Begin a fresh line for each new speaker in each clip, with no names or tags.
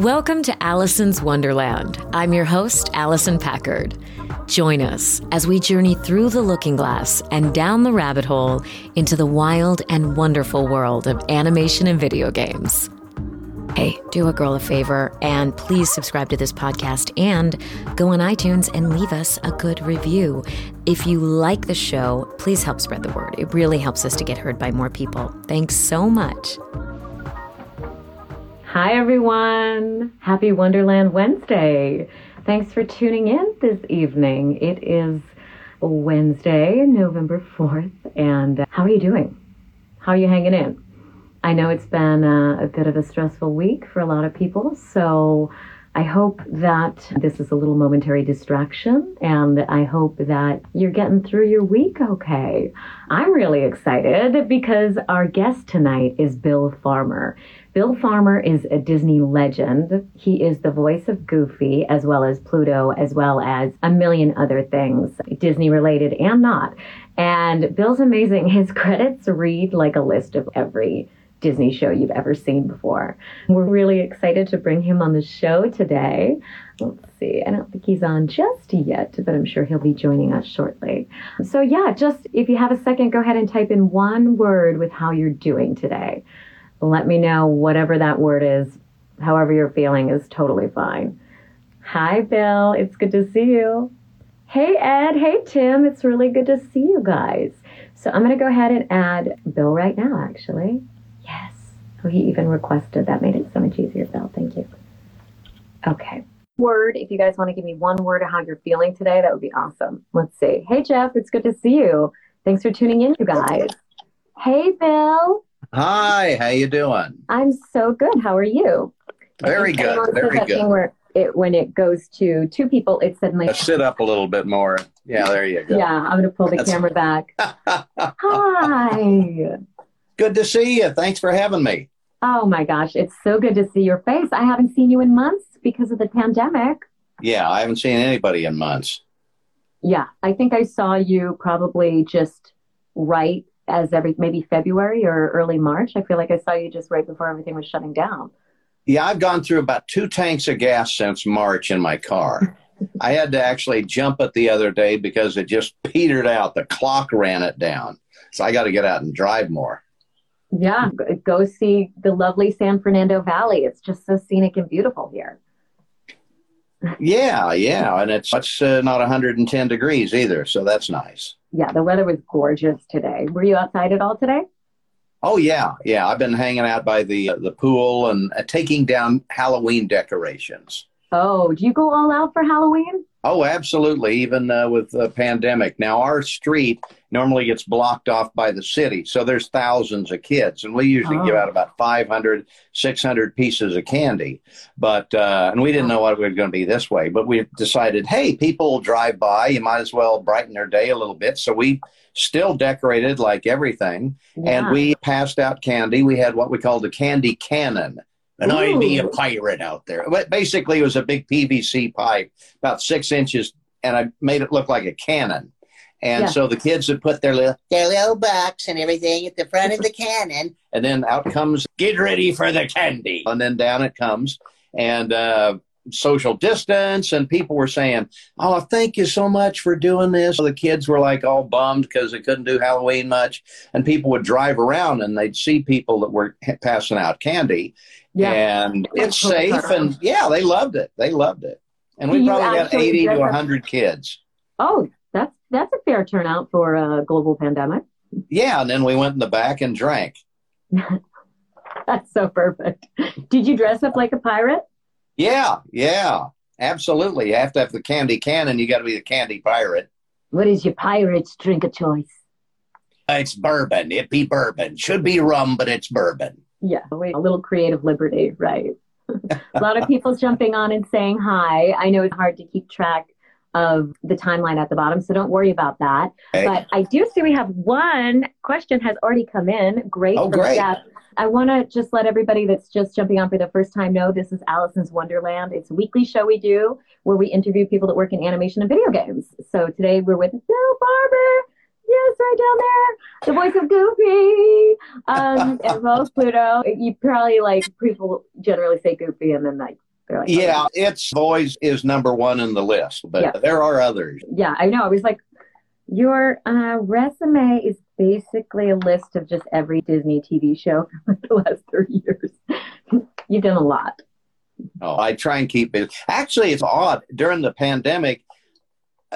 Welcome to Allison's Wonderland. I'm your host, Allison Packard. Join us as we journey through the looking glass and down the rabbit hole into the wild and wonderful world of animation and video games. Hey, do a girl a favor and please subscribe to this podcast and go on iTunes and leave us a good review. If you like the show, please help spread the word. It really helps us to get heard by more people. Thanks so much. Hi, everyone. Happy Wonderland Wednesday. Thanks for tuning in this evening. It is Wednesday, November 4th, and uh, how are you doing? How are you hanging in? I know it's been a, a bit of a stressful week for a lot of people, so I hope that this is a little momentary distraction and I hope that you're getting through your week okay. I'm really excited because our guest tonight is Bill Farmer. Bill Farmer is a Disney legend. He is the voice of Goofy as well as Pluto, as well as a million other things, Disney related and not. And Bill's amazing. His credits read like a list of every Disney show you've ever seen before. We're really excited to bring him on the show today. Let's see, I don't think he's on just yet, but I'm sure he'll be joining us shortly. So, yeah, just if you have a second, go ahead and type in one word with how you're doing today. Let me know whatever that word is, however you're feeling is totally fine. Hi, Bill. It's good to see you. Hey, Ed. Hey, Tim. It's really good to see you guys. So I'm going to go ahead and add Bill right now, actually. Yes. Oh, he even requested that. Made it so much easier, Bill. Thank you. Okay. Word, if you guys want to give me one word of how you're feeling today, that would be awesome. Let's see. Hey, Jeff. It's good to see you. Thanks for tuning in, you guys. Hey, Bill.
Hi. How you doing?
I'm so good. How are you?
Very good. Very good.
Where it, when it goes to two people, it suddenly
uh, sit up a little bit more. Yeah, there you go.
Yeah, I'm going to pull the That's... camera back. Hi.
Good to see you. Thanks for having me.
Oh my gosh, it's so good to see your face. I haven't seen you in months because of the pandemic.
Yeah, I haven't seen anybody in months.
Yeah, I think I saw you probably just right as every maybe February or early March. I feel like I saw you just right before everything was shutting down.
Yeah, I've gone through about two tanks of gas since March in my car. I had to actually jump it the other day because it just petered out. The clock ran it down. So I got to get out and drive more.
Yeah, go see the lovely San Fernando Valley. It's just so scenic and beautiful here.
Yeah, yeah, and it's it's uh, not 110 degrees either, so that's nice.
Yeah, the weather was gorgeous today. Were you outside at all today?
Oh yeah, yeah. I've been hanging out by the uh, the pool and uh, taking down Halloween decorations.
Oh, do you go all out for Halloween?
Oh, absolutely. Even uh, with the pandemic. Now, our street normally gets blocked off by the city. So there's thousands of kids, and we usually oh. give out about 500, 600 pieces of candy. But, uh, and we didn't know what it was going to be this way, but we decided, hey, people drive by. You might as well brighten their day a little bit. So we still decorated like everything. Yeah. And we passed out candy. We had what we called the candy cannon and Ooh. A pirate out there. But basically, it was a big PVC pipe, about six inches, and I made it look like a cannon. And yeah. so the kids would put their little, their little box and everything at the front of the cannon. And then out comes, get ready for the candy. And then down it comes. And uh, social distance. And people were saying, oh, thank you so much for doing this. So the kids were like all bummed because they couldn't do Halloween much. And people would drive around and they'd see people that were passing out candy. Yeah. And it's safe. And yeah, they loved it. They loved it. And we probably got 80 to 100 kids.
Oh, that's that's a fair turnout for a global pandemic.
Yeah, and then we went in the back and drank.
that's so perfect. Did you dress up like a pirate?
Yeah, yeah, absolutely. You have to have the candy cannon. You got to be the candy pirate.
What is your pirate's drink of choice?
It's bourbon. It be bourbon. Should be rum, but it's bourbon.
Yeah, a little creative liberty, right? a lot of people jumping on and saying hi. I know it's hard to keep track of the timeline at the bottom, so don't worry about that. Okay. But I do see we have one question has already come in. Great.
Oh, great.
I want to just let everybody that's just jumping on for the first time know this is Allison's Wonderland. It's a weekly show we do where we interview people that work in animation and video games. So today we're with Bill Farmer. Yes, right down there. The voice of Goofy. Um, as well as Pluto. You probably like people generally say Goofy and then like Like,
yeah, oh. it's Voice is number one in the list, but yeah. there are others.
Yeah, I know. I was like, your uh, resume is basically a list of just every Disney TV show for the last 30 years. You've done a lot.
Oh, I try and keep it. Actually, it's odd. During the pandemic,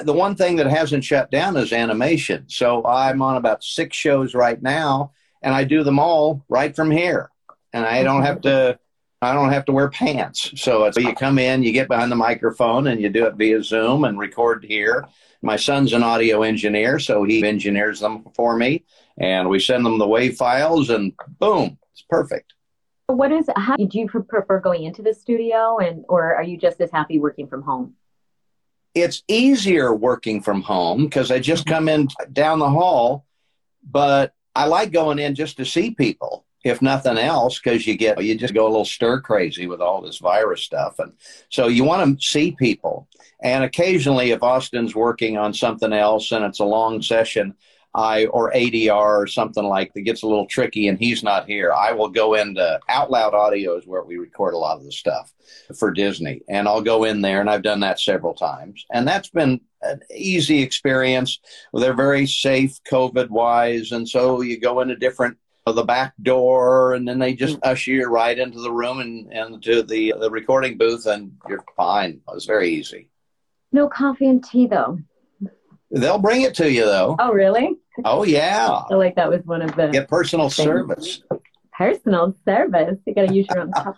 the one thing that hasn't shut down is animation. So I'm on about six shows right now, and I do them all right from here. And I don't have to. I don't have to wear pants. So you come in, you get behind the microphone, and you do it via Zoom and record here. My son's an audio engineer, so he engineers them for me, and we send them the wave files, and boom, it's perfect.
What is? How do you prefer going into the studio, and or are you just as happy working from home?
It's easier working from home because I just come in down the hall, but I like going in just to see people, if nothing else, because you get you just go a little stir crazy with all this virus stuff, and so you want to see people. And occasionally, if Austin's working on something else and it's a long session, I or ADR or something like that gets a little tricky and he's not here, I will go into Out Loud Audio is where we record a lot of the stuff for Disney, and I'll go in there and I've done that several times, and that's been an easy experience. They're very safe COVID wise, and so you go into different the back door and then they just mm. usher you right into the room and, and to the the recording booth and you're fine. It was very easy.
No coffee and tea though.
They'll bring it to you though.
Oh really?
Oh yeah.
I feel like that was one of the
get personal things. service.
Personal service. You got to use your own cup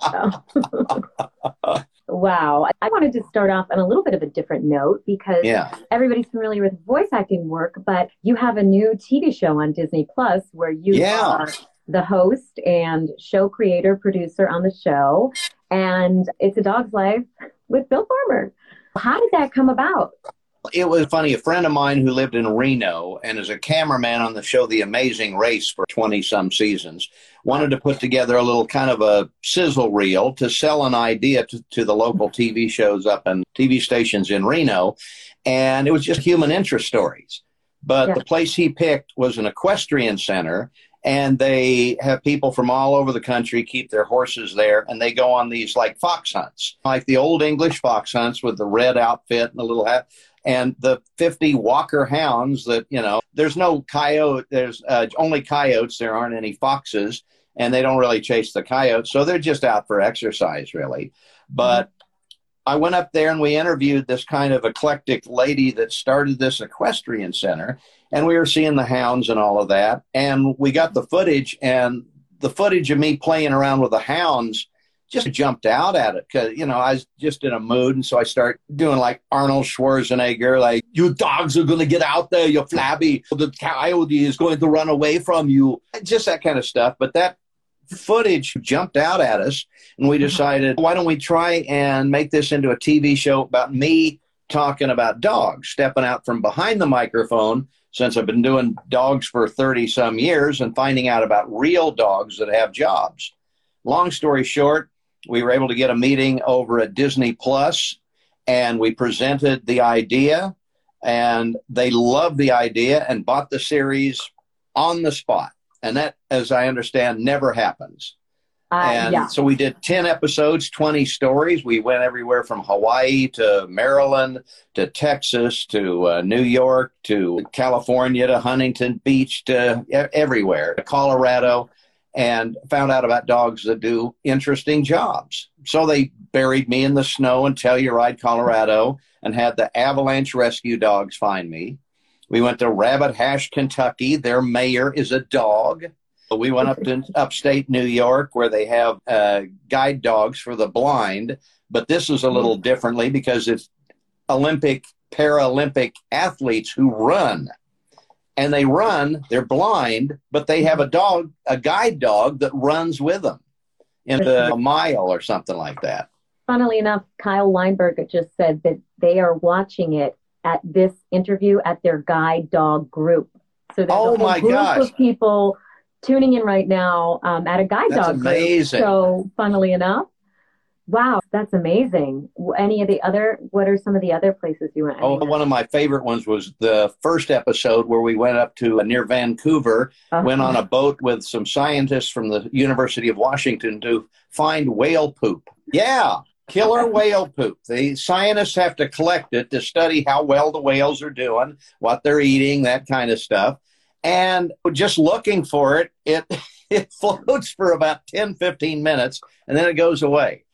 though. wow. I wanted to start off on a little bit of a different note because yeah. everybody's familiar with voice acting work, but you have a new TV show on Disney Plus where you
yeah.
are the host and show creator producer on the show, and it's a dog's life with Bill Farmer. How did that come about?
It was funny. A friend of mine who lived in Reno and is a cameraman on the show The Amazing Race for 20 some seasons wanted to put together a little kind of a sizzle reel to sell an idea to, to the local TV shows up and TV stations in Reno. And it was just human interest stories. But yeah. the place he picked was an equestrian center and they have people from all over the country keep their horses there and they go on these like fox hunts like the old english fox hunts with the red outfit and the little hat and the 50 Walker hounds that, you know, there's no coyote, there's uh, only coyotes, there aren't any foxes, and they don't really chase the coyotes. So they're just out for exercise, really. But I went up there and we interviewed this kind of eclectic lady that started this equestrian center, and we were seeing the hounds and all of that. And we got the footage, and the footage of me playing around with the hounds just jumped out at it because you know I was just in a mood, and so I start doing like Arnold Schwarzenegger, like "You dogs are going to get out there, you flabby. The coyote is going to run away from you," just that kind of stuff. But that footage jumped out at us, and we mm-hmm. decided, why don't we try and make this into a TV show about me talking about dogs, stepping out from behind the microphone. Since I've been doing dogs for 30 some years and finding out about real dogs that have jobs. Long story short, we were able to get a meeting over at Disney Plus, and we presented the idea, and they loved the idea and bought the series on the spot. And that, as I understand, never happens. Uh, and yeah. so we did 10 episodes, 20 stories. We went everywhere from Hawaii to Maryland to Texas to uh, New York to California to Huntington Beach to everywhere, to Colorado and found out about dogs that do interesting jobs. So they buried me in the snow in Telluride, Colorado, and had the avalanche rescue dogs find me. We went to Rabbit Hash, Kentucky. Their mayor is a dog. We went up to upstate New York where they have uh, guide dogs for the blind, but this is a little differently because it's Olympic, Paralympic athletes who run and they run, they're blind, but they have a dog, a guide dog that runs with them in a mile or something like that.
Funnily enough, Kyle Weinberg just said that they are watching it at this interview at their guide dog group. So there's oh a whole group gosh. of people tuning in right now um, at a guide
That's
dog
amazing.
group. So funnily enough, Wow, that's amazing. Any of the other, what are some of the other places you went?
Oh, one of my favorite ones was the first episode where we went up to uh, near Vancouver, uh-huh. went on a boat with some scientists from the University of Washington to find whale poop. Yeah. Killer whale poop. The scientists have to collect it to study how well the whales are doing, what they're eating, that kind of stuff. And just looking for it, it it floats for about 10, 15 minutes and then it goes away.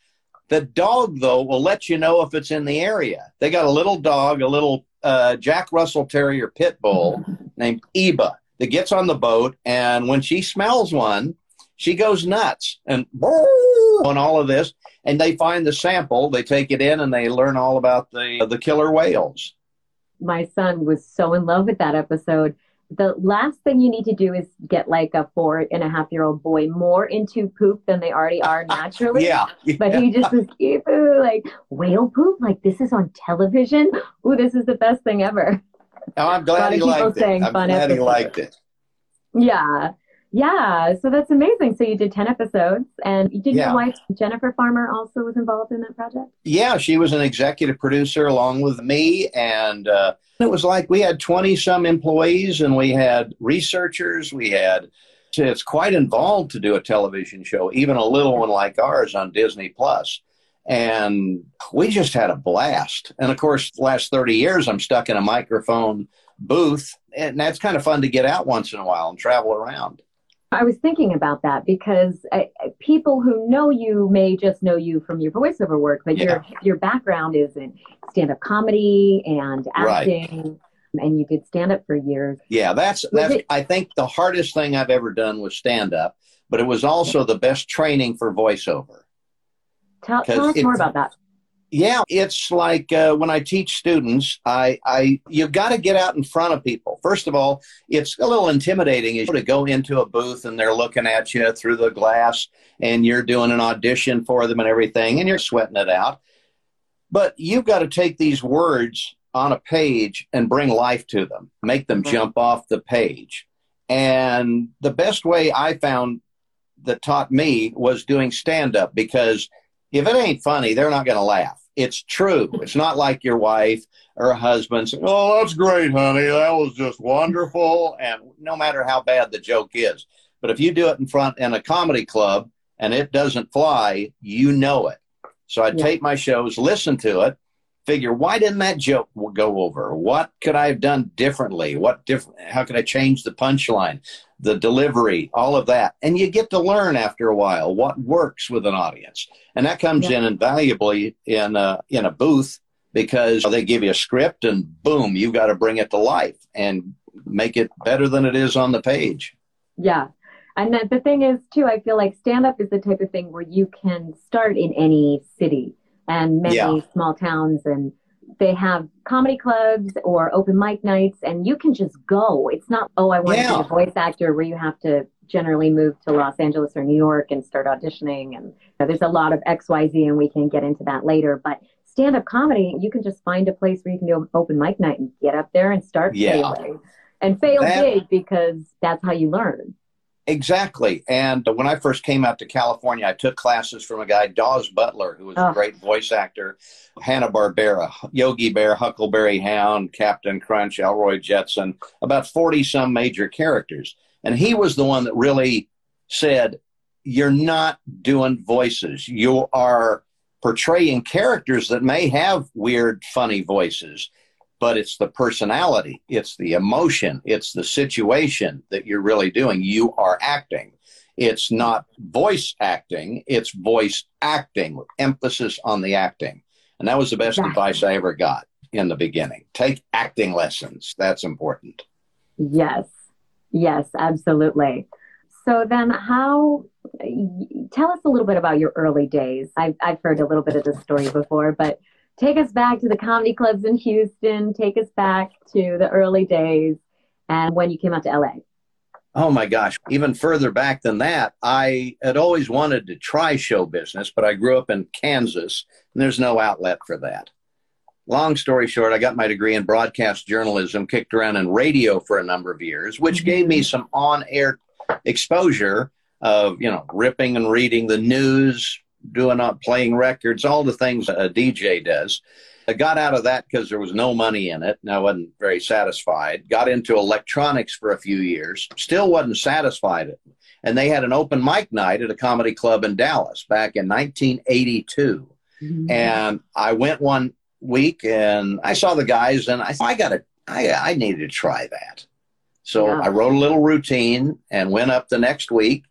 The dog, though, will let you know if it's in the area. They got a little dog, a little uh, Jack Russell Terrier pit bull named Eba that gets on the boat, and when she smells one, she goes nuts and on all of this. And they find the sample, they take it in, and they learn all about the the killer whales.
My son was so in love with that episode the last thing you need to do is get like a four and a half year old boy more into poop than they already are naturally.
yeah,
yeah, But he just was like whale poop. Like this is on television. Ooh, this is the best thing ever.
Oh, I'm glad he liked it. I'm glad he liked it.
Yeah. Yeah, so that's amazing. So you did 10 episodes and did yeah. your wife Jennifer Farmer also was involved in that project?
Yeah, she was an executive producer along with me and uh, it was like we had 20 some employees and we had researchers, we had it's quite involved to do a television show, even a little one like ours on Disney Plus. And we just had a blast. And of course, last 30 years I'm stuck in a microphone booth and that's kind of fun to get out once in a while and travel around.
I was thinking about that because I, people who know you may just know you from your voiceover work, but yeah. your your background is in stand-up comedy and acting, right. and you did stand-up for years.
Yeah, that's that's. It, I think the hardest thing I've ever done was stand-up, but it was also the best training for voiceover.
Tell, tell us more about that.
Yeah, it's like uh, when I teach students, I, I you got to get out in front of people. First of all, it's a little intimidating to go into a booth and they're looking at you through the glass, and you're doing an audition for them and everything, and you're sweating it out. But you've got to take these words on a page and bring life to them, make them mm-hmm. jump off the page. And the best way I found that taught me was doing stand up because if it ain't funny, they're not going to laugh it's true. It's not like your wife or husband saying, Oh, that's great, honey. That was just wonderful. And no matter how bad the joke is. But if you do it in front in a comedy club and it doesn't fly, you know it. So I yeah. tape my shows, listen to it, figure why didn't that joke go over? What could I have done differently? What different? How could I change the punchline, the delivery, all of that? And you get to learn after a while what works with an audience, and that comes yeah. in invaluably in a, in a booth because they give you a script and boom, you've got to bring it to life and make it better than it is on the page.
Yeah. And the thing is, too, I feel like stand up is the type of thing where you can start in any city and many yeah. small towns and they have comedy clubs or open mic nights and you can just go. It's not, oh, I want yeah. to be a voice actor where you have to generally move to Los Angeles or New York and start auditioning. And you know, there's a lot of XYZ and we can get into that later. But stand up comedy, you can just find a place where you can do open mic night and get up there and start yeah. failing. And fail that, big because that's how you learn.
Exactly. And when I first came out to California, I took classes from a guy, Daws Butler, who was oh. a great voice actor, Hanna Barbera, Yogi Bear, Huckleberry Hound, Captain Crunch, Elroy Jetson, about 40 some major characters. And he was the one that really said, You're not doing voices. You are portraying characters that may have weird, funny voices but it's the personality, it's the emotion, it's the situation that you're really doing. You are acting. It's not voice acting, it's voice acting with emphasis on the acting. And that was the best advice I ever got in the beginning. Take acting lessons. That's important.
Yes. Yes, absolutely. So then how tell us a little bit about your early days. I've, I've heard a little bit of this story before, but take us back to the comedy clubs in Houston. Take us back to the early days and when you came out to LA.
Oh my gosh, even further back than that, I had always wanted to try show business, but I grew up in Kansas and there's no outlet for that. Long story short, I got my degree in broadcast journalism, kicked around in radio for a number of years, which mm-hmm. gave me some on air exposure of, you know, ripping and reading the news, doing up playing records, all the things a DJ does. I got out of that because there was no money in it and I wasn't very satisfied. Got into electronics for a few years, still wasn't satisfied. And they had an open mic night at a comedy club in Dallas back in 1982. Mm-hmm. And I went one week and I saw the guys and I I got to I I needed to try that. So yeah. I wrote a little routine and went up the next week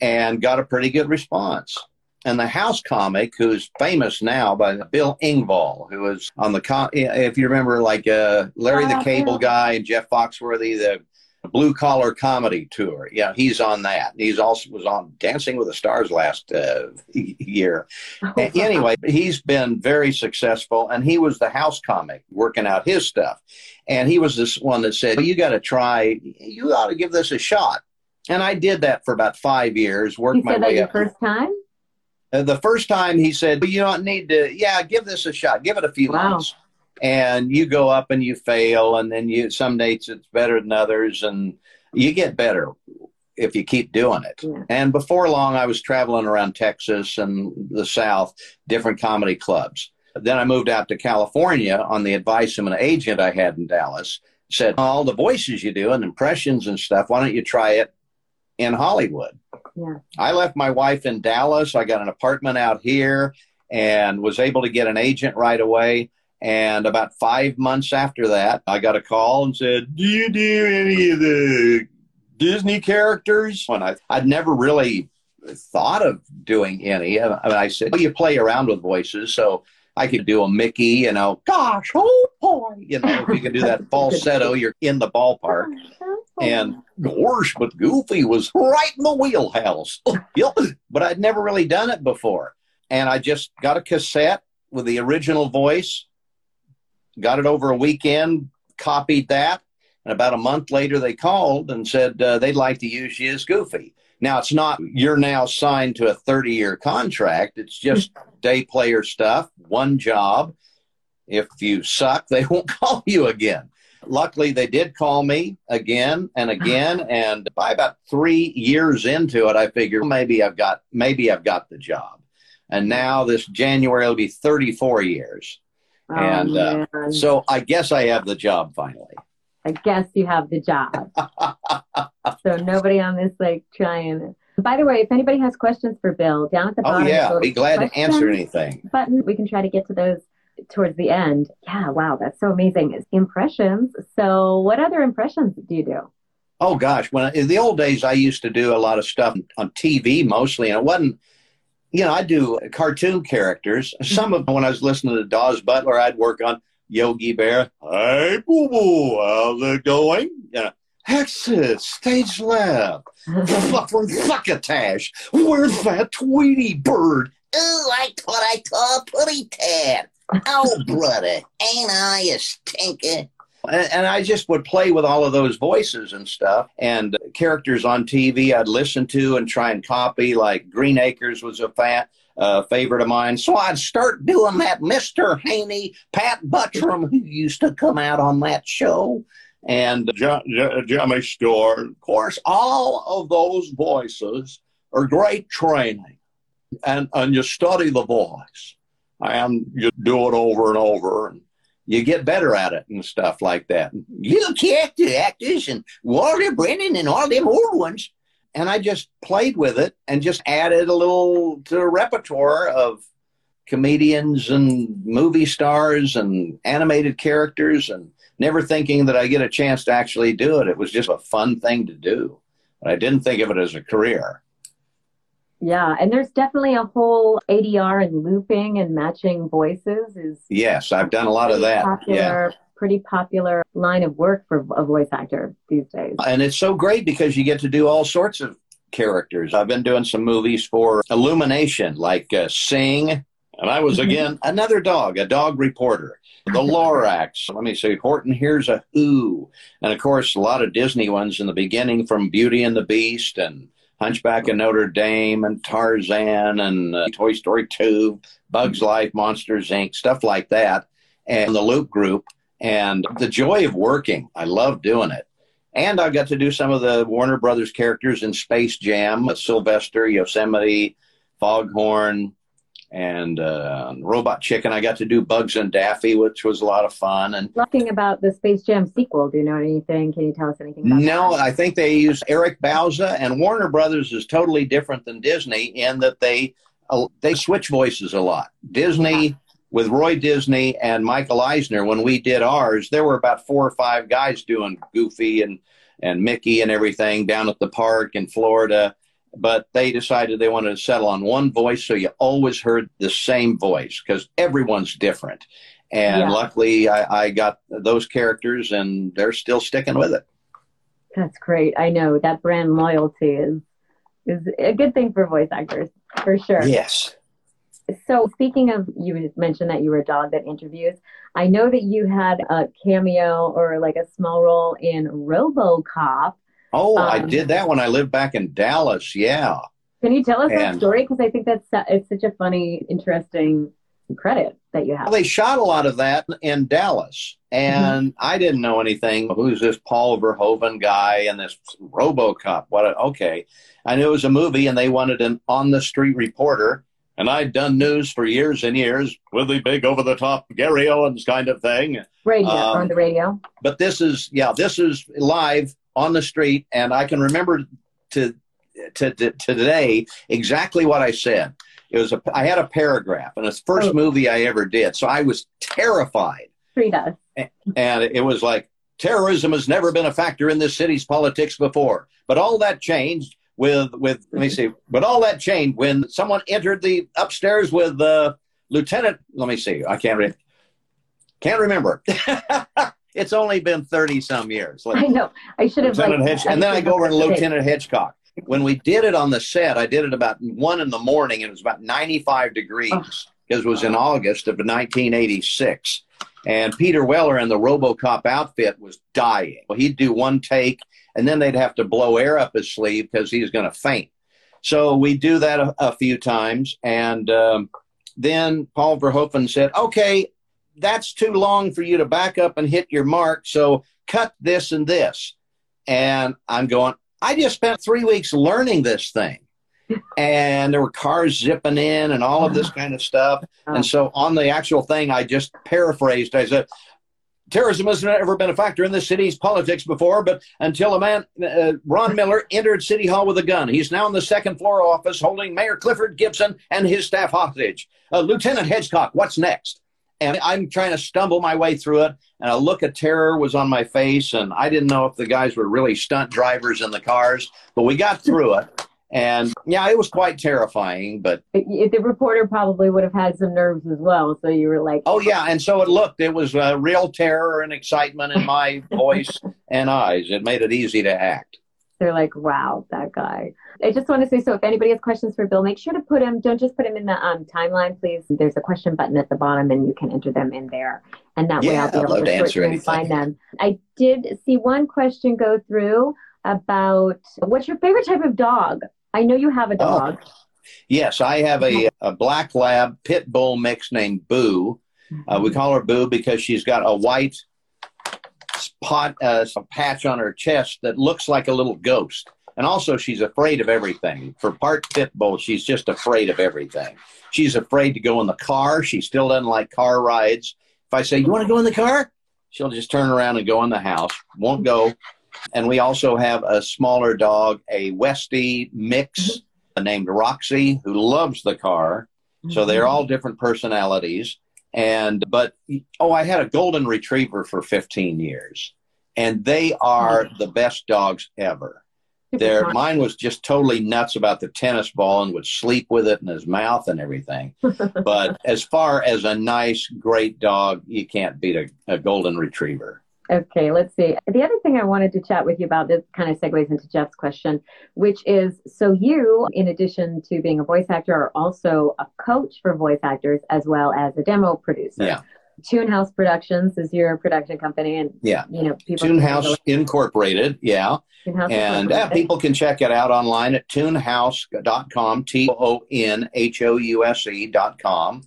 and got a pretty good response. And the house comic, who's famous now by Bill Engvall, who was on the, if you remember, like uh, Larry the Cable Guy and Jeff Foxworthy, the blue collar comedy tour. Yeah, he's on that. He's also was on Dancing with the Stars last uh, year. Anyway, he's been very successful, and he was the house comic working out his stuff. And he was this one that said, "You got to try. You ought to give this a shot." And I did that for about five years. Worked
you
my way
up. First time.
The first time he said, well, "You don't need to. Yeah, give this a shot. Give it a few wow. months." and you go up and you fail and then you some dates it's better than others and you get better if you keep doing it yeah. and before long i was traveling around texas and the south different comedy clubs then i moved out to california on the advice of an agent i had in dallas said all the voices you do and impressions and stuff why don't you try it in hollywood i left my wife in dallas i got an apartment out here and was able to get an agent right away and about five months after that, I got a call and said, Do you do any of the Disney characters? And I, I'd never really thought of doing any. I, mean, I said, Well, you play around with voices. So I could do a Mickey, you know, gosh, oh boy, you know, if you can do that falsetto, you're in the ballpark. And gosh, but Goofy was right in the wheelhouse. but I'd never really done it before. And I just got a cassette with the original voice got it over a weekend, copied that, and about a month later they called and said uh, they'd like to use you as Goofy. Now it's not you're now signed to a 30 year contract. It's just day player stuff, one job. If you suck, they won't call you again. Luckily, they did call me again and again, and by about three years into it, I figured maybe I've got maybe I've got the job. And now this January will be 34 years. Oh, and uh, so I guess I have the job finally.
I guess you have the job. so nobody on this like trying. By the way, if anybody has questions for Bill, down at the oh, bottom.
Oh yeah, be glad to answer anything.
Button. We can try to get to those towards the end. Yeah, wow, that's so amazing. Impressions. So, what other impressions do you do?
Oh gosh, when in the old days, I used to do a lot of stuff on TV mostly, and it wasn't you know, I do cartoon characters. Mm-hmm. Some of when I was listening to Daws Butler, I'd work on Yogi Bear. Hey, boo boo, how's it going? You know, Hexes, stage left. Fuck from Succotash. Where's that Tweety bird?
Oh, I thought I saw a putty tat. Oh, brother, ain't I a stinker?
And, and, I just would play with all of those voices and stuff and characters on TV I'd listen to and try and copy. Like Green Acres was a fan, uh, favorite of mine. So I'd start doing that Mr. Haney, Pat Buttram, who used to come out on that show, and Jimmy Stewart. Of course, all of those voices are great training. And, and you study the voice and you do it over and over. And you get better at it and stuff like that.
Little character actors and Walter Brennan and all them old ones.
And I just played with it and just added a little to the repertoire of comedians and movie stars and animated characters and never thinking that I get a chance to actually do it. It was just a fun thing to do. But I didn't think of it as a career.
Yeah, and there's definitely a whole ADR and looping and matching voices is
Yes, I've done a lot of that.
Popular,
yeah.
pretty popular line of work for a voice actor these days.
And it's so great because you get to do all sorts of characters. I've been doing some movies for Illumination like uh, Sing, and I was mm-hmm. again another dog, a dog reporter. The Lorax. Let me see. Horton Hears a Who. And of course, a lot of Disney ones in the beginning from Beauty and the Beast and Hunchback of Notre Dame and Tarzan and uh, Toy Story 2, Bugs Life, Monsters Inc., stuff like that, and the Loop Group. And the joy of working, I love doing it. And I got to do some of the Warner Brothers characters in Space Jam, Sylvester, Yosemite, Foghorn, and uh, Robot Chicken. I got to do Bugs and Daffy, which was a lot of fun. And
talking about the Space Jam sequel, do you know anything? Can you tell us anything?
no,
that?
I think they use Eric Bauza, and Warner Brothers is totally different than Disney in that they uh, they switch voices a lot. Disney
Yeah.
with Roy Disney and Michael Eisner. When we did ours, there were about four or five guys doing Goofy and and Mickey and everything down at the park in Florida. But they decided they wanted to settle on one voice, so you always heard the same voice because everyone's different. And
Yeah.
luckily, I, I got those characters, and they're still sticking with it.
That's great. I know that brand loyalty is is a good thing for voice actors for sure.
Yes.
So speaking of, you mentioned that you were a dog that interviews. I know that you had a cameo or like a small role in RoboCop.
Oh, I
Um,
did that when I lived back in Dallas. Yeah.
Can you tell us that story? Because I think that's it's such a funny, interesting credit that you have.
Well, they shot a lot of that in Dallas, and I didn't know anything. Who's this Paul Verhoeven guy and this RoboCop? What? A, okay, I knew it was a movie, and they wanted an on-the-street reporter, and I'd done news for years and years with the big over-the-top Gary Owens kind of thing.
radio
um,
on the radio.
But this is, yeah, this is live on the street, and I can remember to to, to, to today exactly what I said. It was a, I had a paragraph, and it's the first
Oh.
movie I ever did, so I was terrified
us.
and it was like terrorism has never been a factor in this city's politics before but all that changed with with let me see but all that changed when someone entered the upstairs with uh, lieutenant let me see i can't re- can't remember it's only been 30 some years
I know. I should have
Lieutenant
like.
Hedge, and then I go over to Lieutenant Hedgecock. When we did it on the set, I did it about one in the morning, and it was about 95 degrees
Oh.
because it was in August of 1986. And Peter Weller in the RoboCop outfit was dying. Well, he'd do one take, and then they'd have to blow air up his sleeve because he was going to faint. So we do that a, a few times, and um, then Paul Verhoeven said, "Okay, that's too long for you to back up and hit your mark. So cut this and this." And I'm going, I just spent three weeks learning this thing. And there were cars zipping in and all of this kind of stuff. And so on the actual thing, I just paraphrased. I said, Terrorism has never been a factor in this city's politics before, but until a man, uh, Ron Miller, entered City Hall with a gun. He's now in the second floor office holding Mayor Clifford Gibson and his staff hostage. Uh, Lieutenant Hedgecock, what's next? And I'm trying to stumble my way through it, and a look of terror was on my face, and I didn't know if the guys were really stunt drivers in the cars, but we got through it. And yeah, it was quite terrifying, but
It- the reporter probably would have had some nerves as well. So you were like,
Oh yeah, and so it looked. It was uh, real terror and excitement in my voice and eyes. It made it easy to act.
they're like, wow, that guy. I just want to say, so if anybody has questions for Bill, make sure to put them. Don't just put them in the um, timeline, please. There's a question button at the bottom, and you can enter them in there, and that way I'll be
I'd
able to
to answer
and find them. I did see one question go through about what's your favorite type of dog. I know you have a
Oh.
dog.
Yes, I have a, a black lab pit bull mix named Boo. Uh, we call her Boo because she's got a white spot, uh, a patch on her chest that looks like a little ghost. And also, she's afraid of everything. For part pit bull, she's just afraid of everything. She's afraid to go in the car. She still doesn't like car rides. If I say, You want to go in the car? She'll just turn around and go in the house, won't go. And we also have a smaller dog, a Westie mix named Roxy, who loves the car. So mm-hmm. they're all different personalities. And, but, oh, I had a golden retriever for 15 years, and they are oh. the best dogs ever. Their mine was just totally nuts about the tennis ball and would sleep with it in his mouth and everything. but as far as a nice, great dog, you can't beat a, a golden retriever.
Okay, let's see. The other thing I wanted to chat with you about this kind of segues into Jeff's question, which is so you, in addition to being a voice actor, are also a coach for voice actors as well as a demo producer.
Yeah.
Toon House Productions is your production company, and
Yeah.
you know people. Toon
House Incorporated, yeah. And uh,
Incorporated.
people can check it out online at toonhouse.com, t o n h o u s e dot com.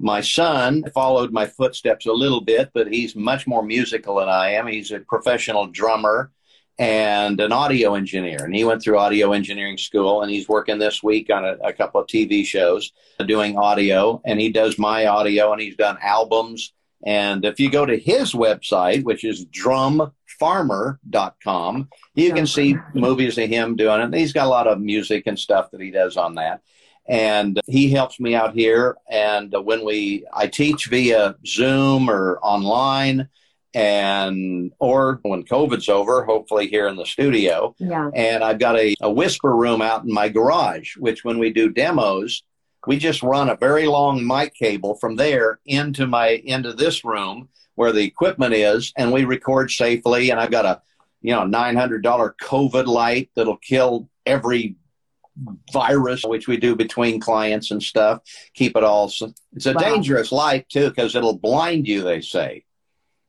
My son followed my footsteps a little bit, but he's much more musical than I am. He's a professional drummer and an audio engineer. And he went through audio engineering school, and he's working this week on a, a couple of TV shows doing audio. And he does my audio, and he's done albums. And if you go to his website, which is drumfarmer.com, you can see movies of him doing it. He's got a lot of music and stuff that he does on that. and he helps me out here. And when we, I teach via Zoom or online, and or when COVID's over, hopefully here in the studio.
Yeah.
And I've got a, a whisper room out in my garage, which when we do demos, we just run a very long mic cable from there into my into this room where the equipment is, and we record safely. And I've got a you know nine hundred dollar COVID light that'll kill every virus, which we do between clients and stuff. Keep it all. It's a
Wow.
dangerous light too because it'll blind you. They say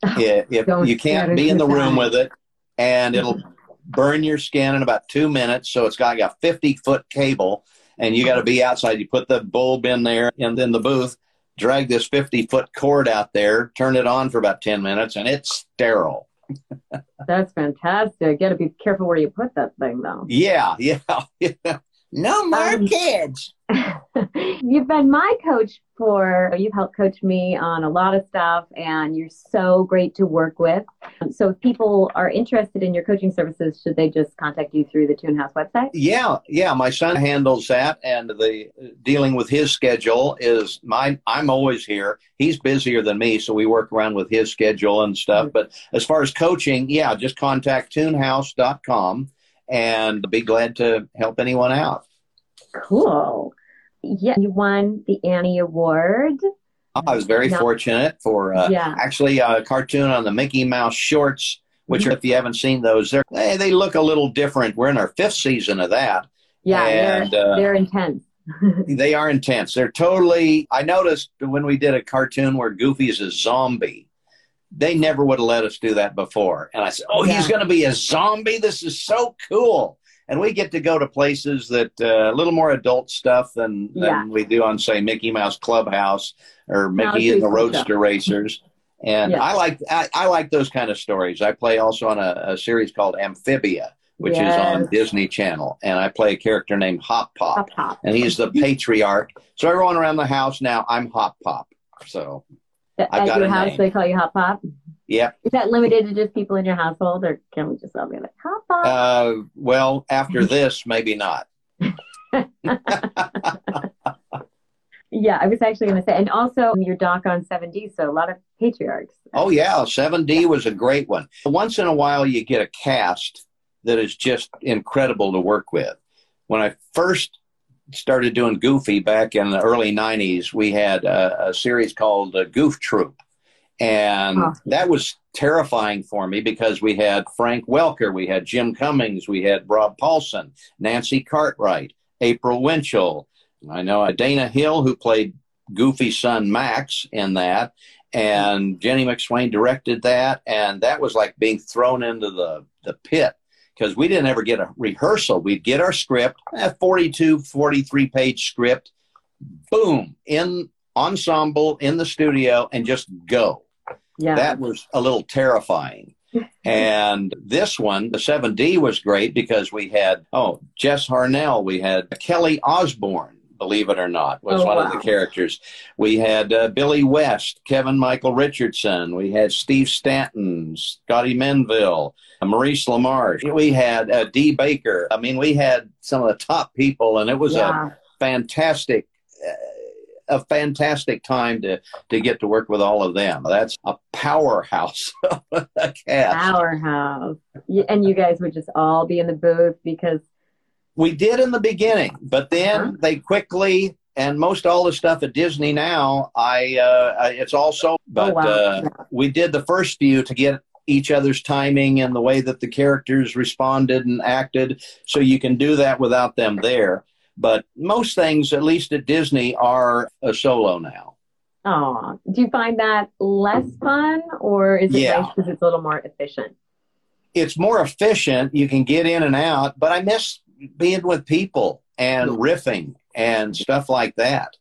if
Don't
you can't be in the room with it, and it'll burn your skin in about two minutes. So it's got like a fifty foot cable, and you got to be outside. You put the bulb in there, and then the booth. Drag this 50 foot cord out there, turn it on for about 10 minutes, and it's sterile.
That's fantastic. You Got to be careful where you put that thing, though.
Yeah, yeah, yeah.
No more
Um,
kids.
you've been my coach for, you've helped coach me on a lot of stuff, and you're so great to work with. So, if people are interested in your coaching services, should they just contact you through the Toon House website?
Yeah, yeah. My son handles that, and the dealing with his schedule is my. I'm always here. He's busier than me, so we work around with his schedule and stuff. But as far as coaching, yeah, just contact toonhouse.com and be glad to help anyone out.
Cool. Yeah, you won the Annie Award.
I was very fortunate for uh,
Yeah.
actually a cartoon on the Mickey Mouse shorts, which if you haven't seen those, they're, they they look a little different. We're in our fifth season of that.
Yeah,
And,
they're,
uh,
they're intense.
They are intense. They're totally. I noticed when we did a cartoon where Goofy's a zombie, they never would have let us do that before. And I said, "Oh, he's going to be a zombie. This is so cool." And we get to go to places that uh, a little more adult stuff than, than
Yeah.
we do on, say, Mickey Mouse Clubhouse or Mickey and the Roadster Racers. And
Yeah.
I like I, I like those kind of stories. I play also on a, a series called Amphibia, which is on Disney Channel, and I play a character named Hop Pop
Pop pop.
and he's the patriarch. So everyone around the house now, I'm Hop Pop. So
At
I've
your house,
name.
they call you Hop Pop.
yeah.
Is that limited to just people in your household, or can we just all be like Hop Pop?
Uh, well, after this, maybe not.
yeah, I was actually going to say, and also your doc on 7D, so a lot of patriarchs.
Oh yeah, 7D was a great one. Once in a while, you get a cast that is just incredible to work with. When I first started doing Goofy back in the early '90s, we had a, a series called uh, Goof Troop, and
Oh.
that was terrifying for me because we had Frank Welker, we had Jim Cummings, we had Rob Paulsen, Nancy Cartwright, April Winchell. I know uh, Dana Hill, who played Goofy's son Max in that, and Ginny McSwain directed that, and that was like being thrown into the the pit because we didn't ever get a rehearsal. We'd get our script, a 42, 43 page script, boom, in ensemble in the studio, and just go
Yeah.
that was a little terrifying. and this one, the 7D, was great because we had, oh, Jess Harnell, we had Kelly Osbourne, believe it or not, was
Oh,
one of the characters. We had uh, Billy West, Kevin Michael Richardson, we had Steve Stanton, Scotty Menville, Maurice LaMarche, we had uh, Dee Baker. I mean, we had some of the top people, and it was a fantastic uh, a fantastic time to to get to work with all of them that's a powerhouse of a cast
Powerhouse. And you guys would just all be in the booth because,
we did in the beginning but then
Uh-huh.
they quickly and most all the stuff at disney now i uh it's also but
oh, wow.
uh we did the first few to get each other's timing and the way that the characters responded and acted so you can do that without them there but most things at least at disney are a solo now
Oh, do you find that less fun or is it
Yeah.
nice because it's a little more efficient?
it's more efficient. You can get in and out, but I miss being with people and riffing and stuff like that.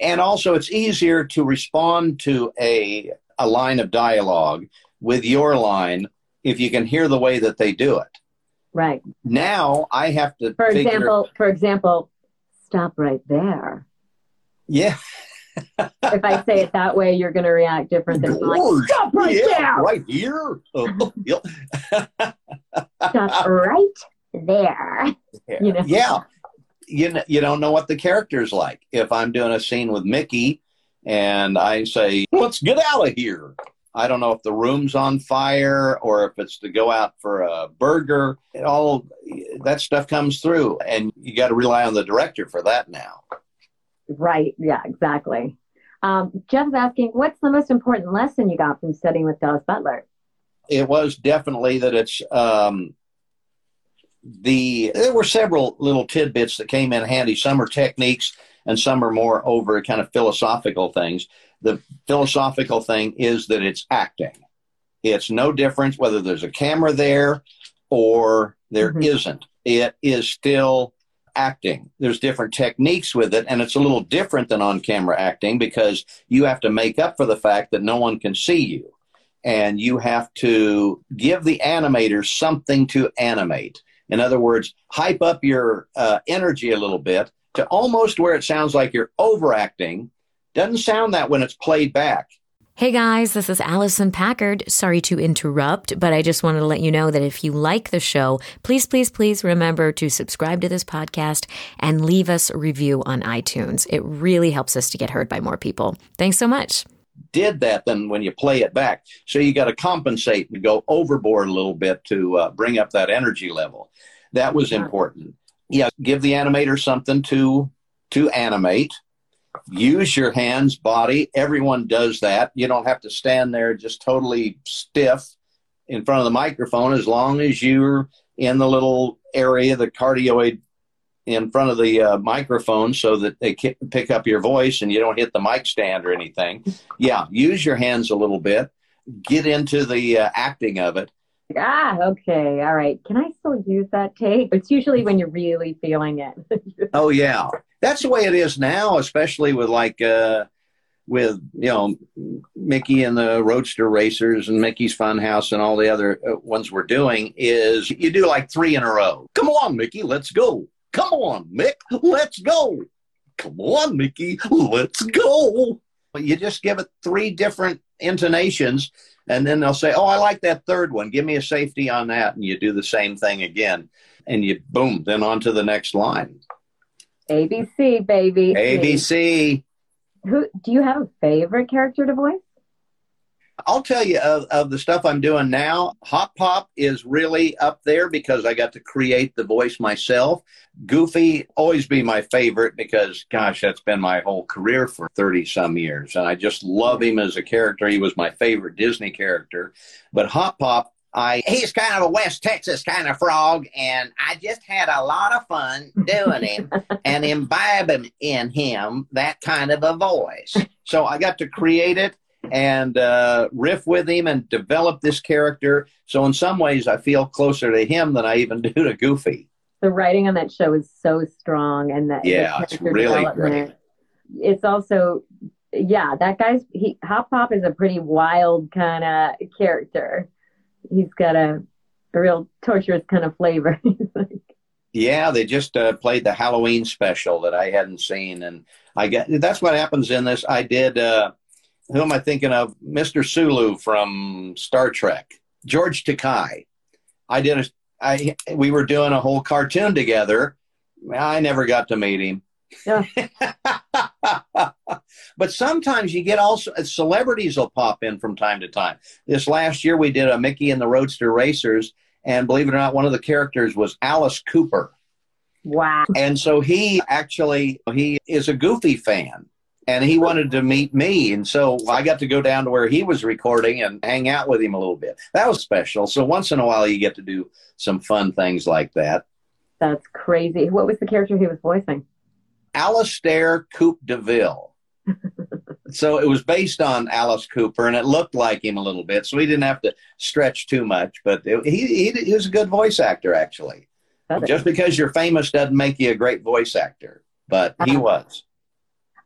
And also, it's easier to respond to a a line of dialogue with your line if you can hear the way that they do it.
Right.
Now I have to
For
figure,
example, for example, stop right there.
yeah,
If I say it that way, you're going to react different than like, stop right
yeah,
there.
right here. Yep.
Stop right there. You know?
Yeah. you know, you don't know what the character's like. If I'm doing a scene with Mickey and I say, "Let's get out of here," I don't know if the room's on fire or if it's to go out for a burger. It all that stuff comes through, and you got to rely on the director for that now.
Right. Yeah. Exactly. Um, Jeff's asking, what's the most important lesson you got from studying with Dallas Butler?
It was definitely that it's um, the. There were several little tidbits that came in handy. Some are techniques, and some are more over kind of philosophical things. The philosophical thing is that it's acting. It's no difference whether there's a camera there or there
Mhm.
not It is still acting. There's different techniques with it, and it's a little different than on camera acting because you have to make up for the fact that no one can see you. And you have to give the animators something to animate. In other words, hype up your uh, energy a little bit to almost where it sounds like you're overacting. Doesn't sound that when it's played back.
Hey guys, this is Allison Packard. Sorry to interrupt, but I just wanted to let you know that if you like the show, please, please, please remember to subscribe to this podcast and leave us a review on iTunes. It really helps us to get heard by more people. Thanks so much.
Did that then when you play it back. So you got to compensate and go overboard a little bit to uh, bring up that energy level. That was important. Yeah, give the animator something to to animate. Use your hands, body. Everyone does that. You don't have to stand there just totally stiff in front of the microphone as long as you're in the little area, the cardioid in front of the uh, microphone so that they pick up your voice and you don't hit the mic stand or anything. Yeah, use your hands a little bit. Get into the uh, acting of it.
Ah, okay. All right. Can I still use that tape? It's usually when you're really feeling it.
Oh yeah, that's the way it is now, especially with like uh, with you know Mickey and the Roadster Racers and Mickey's Funhouse and all the other uh, ones we're doing. Is you do like three in a row. Come on, Mickey, let's go. Come on, Mick, let's go. Come on, Mickey, let's go. You just give it three different intonations, and then they'll say, "Oh, I like that third one. Give me a safety on that," and you do the same thing again, and you boom, then on to the next line.
ABC, baby.
ABC.
Who do you have a favorite character to voice?
I'll tell you of, of the stuff I'm doing now. Hop Pop is really up there because I got to create the voice myself. Goofy always be my favorite because, gosh, that's been my whole career for 30 some years. And I just love him as a character. He was my favorite Disney character. But Hop Pop, I
He's kind of a West Texas kind of frog, and I just had a lot of fun doing him and imbibing in him that kind of a voice.
so I got to create it and uh, riff with him and develop this character. So in some ways, I feel closer to him than I even do to Goofy.
The writing on that show is so strong, and that
Yeah, it's really
development. It's also, yeah, that guy's he Hop Pop is a pretty wild kind of character. He's got a, a real torturous kind of flavor.
Yeah, they just uh, played the Halloween special that I hadn't seen, and I get that's what happens in this. I did. Uh, who am I thinking of? Mr. Sulu from Star Trek, George Takei. I did a. I we were doing a whole cartoon together. I never got to meet him.
Yeah.
but sometimes you get also celebrities will pop in from time to time. This last year we did a Mickey and the Roadster Racers, and believe it or not, one of the characters was Alice Cooper.
wow.
And so he actually he is a Goofy fan, and he wanted to meet me, and so I got to go down to where he was recording and hang out with him a little bit. That was special. So once in a while, you get to do some fun things like that.
That's crazy. What was the character he was voicing?
Alistair Coop DeVille. so it was based on Alice Cooper, and it looked like him a little bit. So he didn't have to stretch too much, but it, he, he he was a good voice actor actually. Just because you're famous doesn't make you a great voice actor, but he
Uh-huh.
was.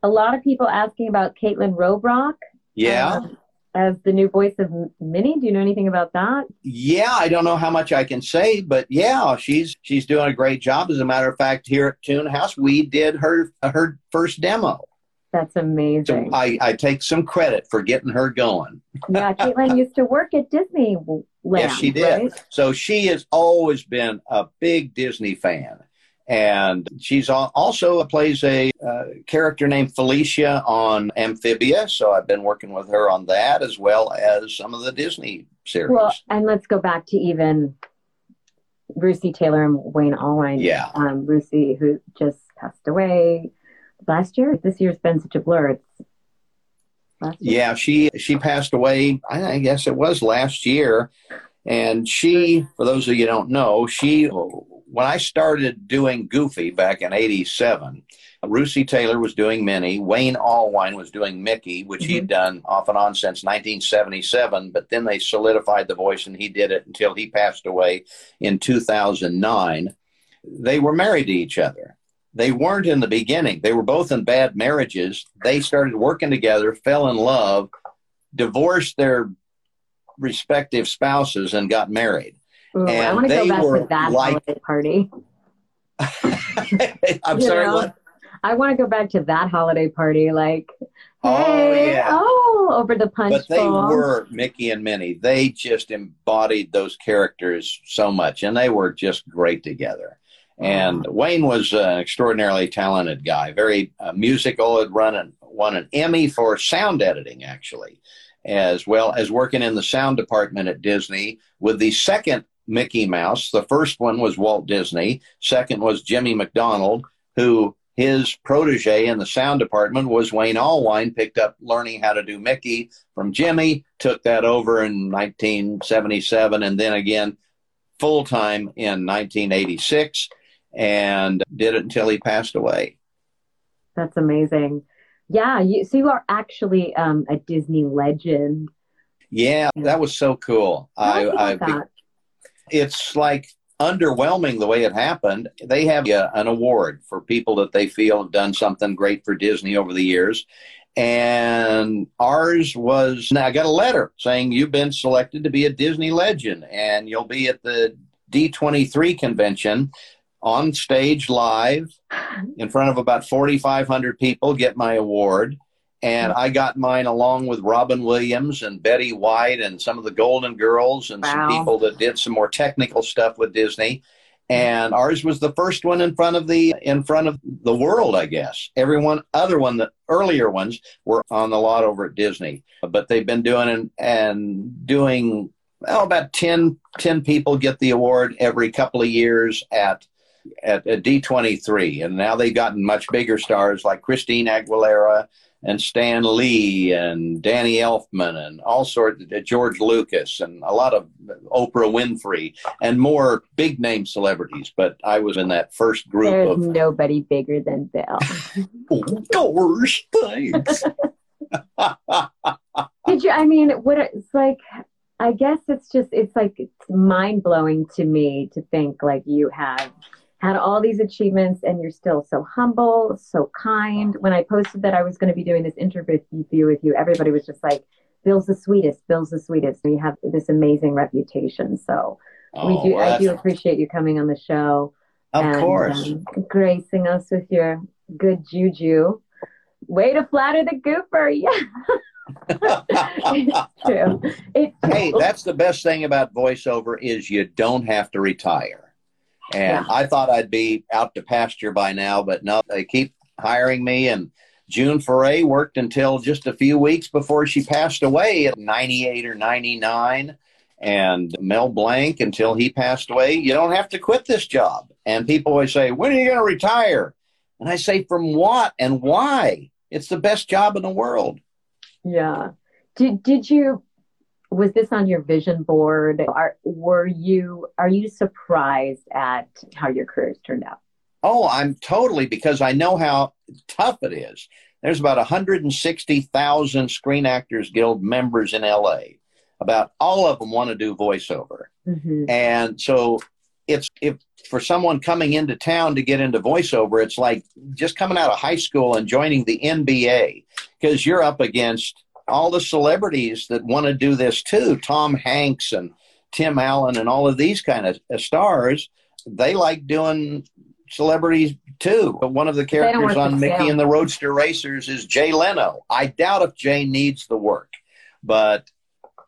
A lot of people asking about Kaitlyn Robrock
Yeah.
um, as the new voice of Minnie. Do you know anything about that?
Yeah, I don't know how much I can say, but yeah, she's she's doing a great job. As a matter of fact, here at Toon House, we did her her first demo.
That's
So
amazing.
I, I take some credit for getting her going.
yeah, Kaitlyn used to work at Disney.
Yes, she did.
Right?
So she has always been a big Disney fan. And she's also plays a uh, character named Felicia on Amphibia. So I've been working with her on that as well as some of the Disney series. Well,
and let's go back to even Russi Taylor and Wayne Allwine.
Yeah.
Um, who just passed away last year. This year's been such a blur. It's
yeah, she she passed away. I guess it was last year, and she, for those of you don't know, she when I started doing Goofy back in '87, Russi Taylor was doing Minnie, Wayne Allwine was doing Mickey, which mm-hmm. he'd done off and on since 1977. But then they solidified the voice, and he did it until he passed away in 2009. They were married to each other they weren't in the beginning. They were both in bad marriages. They started working together, fell in love, divorced their respective spouses, and got married.
Ooh, I want to go back to that like... holiday party.
I'm you sorry, know? what?
I want to go back to that holiday party. Like,
oh,
hey,
yeah.
oh, over the punch
But they
bowl.
were Mickey and Minnie. They just embodied those characters so much, and they were just great together. And Wayne was an extraordinarily talented guy, very uh, musical, had run and won an Emmy for sound editing, actually, as well as working in the sound department at Disney with the second Mickey Mouse. The first one was Walt Disney, second was Jimmy MacDonald, who his protege in the sound department was Wayne Allwine, picked up learning how to do Mickey from Jimmy, took that over in 1977, and then again full time in 1986 and did it until he passed away.
That's amazing. Yeah, you, so you are actually um, a Disney legend.
Yeah, that was so cool.
I, I, I
it's like underwhelming the way it happened. They have uh, an award for people that they feel have done something great for Disney over the years. And ours was, now I got a letter saying you've been selected to be a Disney legend and you'll be at the D23 convention on stage live in front of about 4,500 people, get my award. And I got mine along with Robin Williams and Betty White and some of the Golden Girls and wow. some people that did some more technical stuff with Disney. And ours was the first one in front of the in front of the world, I guess. Everyone other one the earlier ones were on the lot over at Disney. But they've been doing and, and doing well, about 10, 10 people get the award every couple of years at at, at D23, and now they've gotten much bigger stars like Christine Aguilera and Stan Lee and Danny Elfman and all sorts of uh, George Lucas and a lot of Oprah Winfrey and more big name celebrities. But I was in that first group
There's
of
nobody bigger than Bill.
oh, gosh, thanks.
Did you? I mean, what it's like. I guess it's just it's like it's mind blowing to me to think like you have had all these achievements and you're still so humble, so kind. When I posted that I was going to be doing this interview with you, everybody was just like, Bill's the sweetest, Bill's the sweetest. And you have this amazing reputation. So oh, we do, well, I do appreciate you coming on the show.
Of and, course. Um,
gracing us with your good juju. Way to flatter the gooper. Yeah. it's true. It's
hey, that's the best thing about voiceover is you don't have to retire. And yeah. I thought I'd be out to pasture by now, but no, they keep hiring me. And June Foray worked until just a few weeks before she passed away at 98 or 99. And Mel Blanc until he passed away. You don't have to quit this job. And people always say, When are you going to retire? And I say, From what and why? It's the best job in the world.
Yeah. Did, did you was this on your vision board? Are, were you are you surprised at how your careers turned out?
Oh, I'm totally because I know how tough it is. There's about 160,000 Screen Actors Guild members in LA. About all of them want to do voiceover, mm-hmm. and so it's if for someone coming into town to get into voiceover, it's like just coming out of high school and joining the NBA because you're up against all the celebrities that want to do this too, Tom Hanks and Tim Allen and all of these kind of uh, stars, they like doing celebrities too. But one of the characters on Mickey and the Roadster Racers is Jay Leno. I doubt if Jay needs the work, but